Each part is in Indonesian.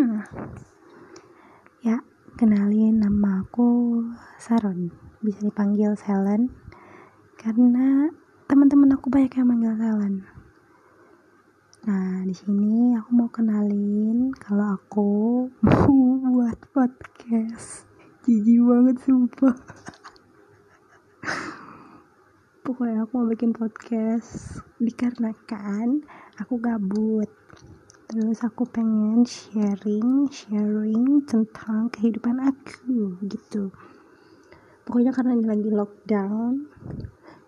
Hmm. Ya, kenalin nama aku Saron. Bisa dipanggil Selen karena teman-teman aku banyak yang manggil Selen. Nah, di sini aku mau kenalin kalau aku mau buat podcast. Jijik banget sumpah. Pokoknya aku mau bikin podcast dikarenakan aku gabut terus aku pengen sharing sharing tentang kehidupan aku gitu. Pokoknya karena ini lagi lockdown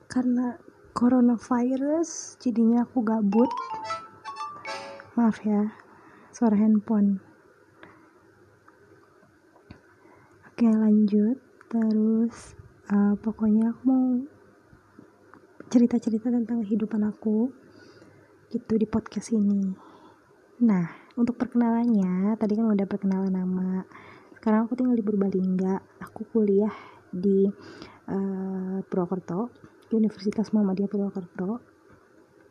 karena coronavirus jadinya aku gabut. Maaf ya suara handphone. Oke lanjut. Terus uh, pokoknya aku mau cerita-cerita tentang kehidupan aku gitu di podcast ini Nah, untuk perkenalannya, tadi kan udah perkenalan nama. Sekarang aku tinggal di Purbalingga. Aku kuliah di uh, Purwokerto, Universitas Muhammadiyah Purwokerto,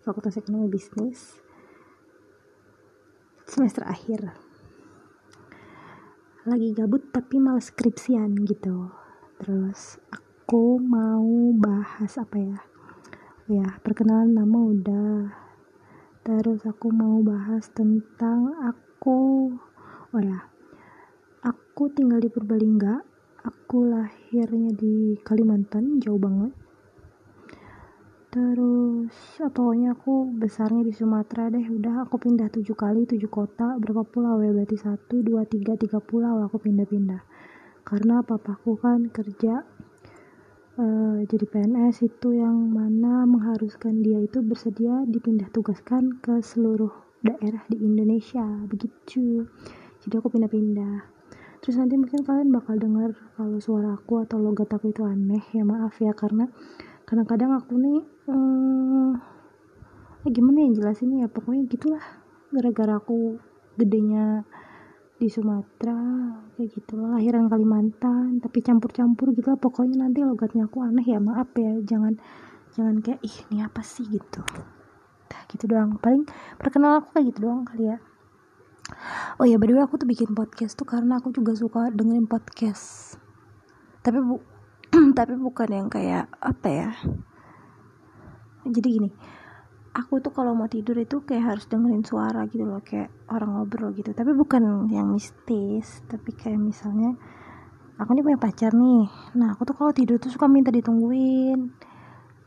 Fakultas Ekonomi Bisnis, semester akhir. Lagi gabut tapi malas skripsian gitu. Terus aku mau bahas apa ya? Ya, perkenalan nama udah terus aku mau bahas tentang aku oh ya aku tinggal di Purbalingga. Aku lahirnya di Kalimantan jauh banget. Terus apa pokoknya aku besarnya di Sumatera deh. Udah aku pindah tujuh kali tujuh kota. Berapa pulau ya? Berarti satu dua tiga tiga pulau aku pindah-pindah. Karena papaku kan kerja uh, jadi PNS itu yang mana mengharuskan dia itu bersedia dipindah tugaskan ke seluruh daerah di Indonesia. Begitu. Jadi aku pindah-pindah. Terus nanti mungkin kalian bakal dengar kalau suara aku atau logat aku itu aneh. Ya maaf ya karena kadang-kadang aku nih hmm, gimana ya jelasin ya? Pokoknya gitulah. Gara-gara aku gedenya di Sumatera kayak gitu lahiran Kalimantan tapi campur-campur gitu pokoknya nanti logatnya aku aneh ya maaf ya. Jangan jangan kayak ih ini apa sih? gitu. Nah, gitu doang. Paling perkenalan aku kayak gitu doang kali ya. Oh ya by aku tuh bikin podcast tuh karena aku juga suka dengerin podcast. Tapi bu tapi bukan yang kayak apa ya? Jadi gini aku tuh kalau mau tidur itu kayak harus dengerin suara gitu loh kayak orang ngobrol gitu. Tapi bukan yang mistis tapi kayak misalnya aku nih punya pacar nih. Nah aku tuh kalau tidur tuh suka minta ditungguin.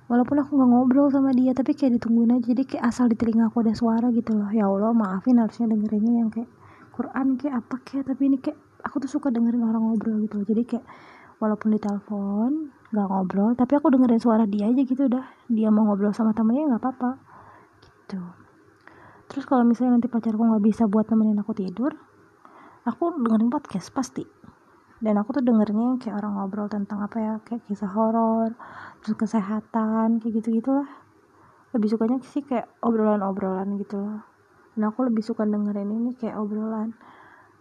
Walaupun aku nggak ngobrol sama dia tapi kayak ditungguin aja. Jadi kayak asal di telinga aku ada suara gitu loh. Ya Allah maafin harusnya dengerinnya yang kayak Quran kayak apa kayak tapi ini kayak aku tuh suka dengerin orang ngobrol gitu loh. Jadi kayak walaupun di telepon nggak ngobrol tapi aku dengerin suara dia aja gitu udah. Dia mau ngobrol sama temennya nggak apa-apa gitu. Terus kalau misalnya nanti pacarku nggak bisa buat nemenin aku tidur aku dengerin podcast pasti. Dan aku tuh dengernya kayak orang ngobrol tentang apa ya kayak kisah horor terus kesehatan kayak gitu gitulah lebih sukanya sih kayak obrolan-obrolan gitu loh. Dan aku lebih suka dengerin ini kayak obrolan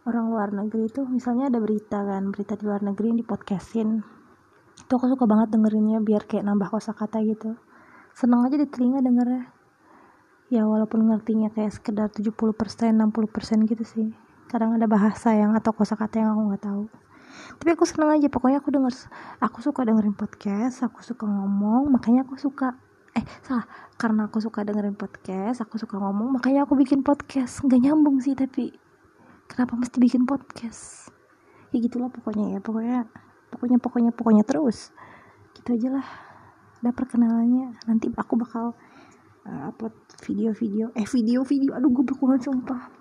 orang luar negeri itu. Misalnya ada berita kan berita di luar negeri yang di podcastin itu aku suka banget dengerinnya biar kayak nambah kosakata gitu. Seneng aja di telinga dengernya ya walaupun ngertinya kayak sekedar 70% 60% gitu sih. Kadang ada bahasa yang atau kosakata yang aku nggak tahu. Tapi aku seneng aja pokoknya aku denger aku suka dengerin podcast aku suka ngomong makanya aku suka. Eh salah karena aku suka dengerin podcast aku suka ngomong makanya aku bikin podcast. Nggak nyambung sih tapi kenapa mesti bikin podcast? Ya gitulah pokoknya ya pokoknya pokoknya pokoknya pokoknya terus. Gitu aja lah udah perkenalannya. Nanti aku bakal uh, upload video-video eh video-video aduh gue banget sumpah.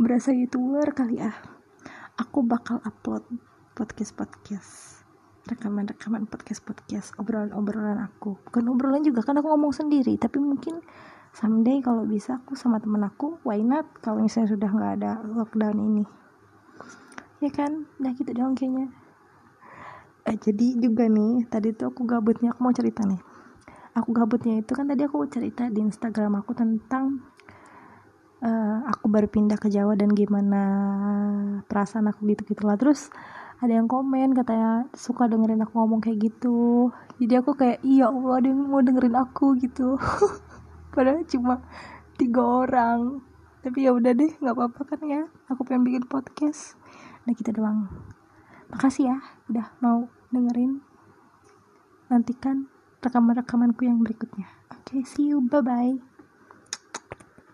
Berasa youtuber kali ah. Aku bakal upload podcast-podcast rekaman-rekaman podcast-podcast obrolan-obrolan aku. Bukan obrolan juga kan aku ngomong sendiri tapi mungkin someday kalau bisa aku sama temen aku why not kalau misalnya sudah nggak ada lockdown ini. Ya kan? Udah gitu dong kayaknya. Eh, jadi juga nih tadi tuh aku gabutnya aku mau cerita nih aku gabutnya itu kan tadi aku cerita di Instagram aku tentang uh, aku baru pindah ke Jawa dan gimana perasaan aku gitu gitulah terus ada yang komen katanya suka dengerin aku ngomong kayak gitu. Jadi aku kayak iya Allah ada yang mau dengerin aku gitu. Padahal cuma tiga orang. Tapi ya udah deh nggak apa-apa kan ya. Aku pengen bikin podcast. Nah kita doang. Makasih ya udah mau dengerin. Nantikan rekaman-rekamanku yang berikutnya. Oke okay, see you. Bye bye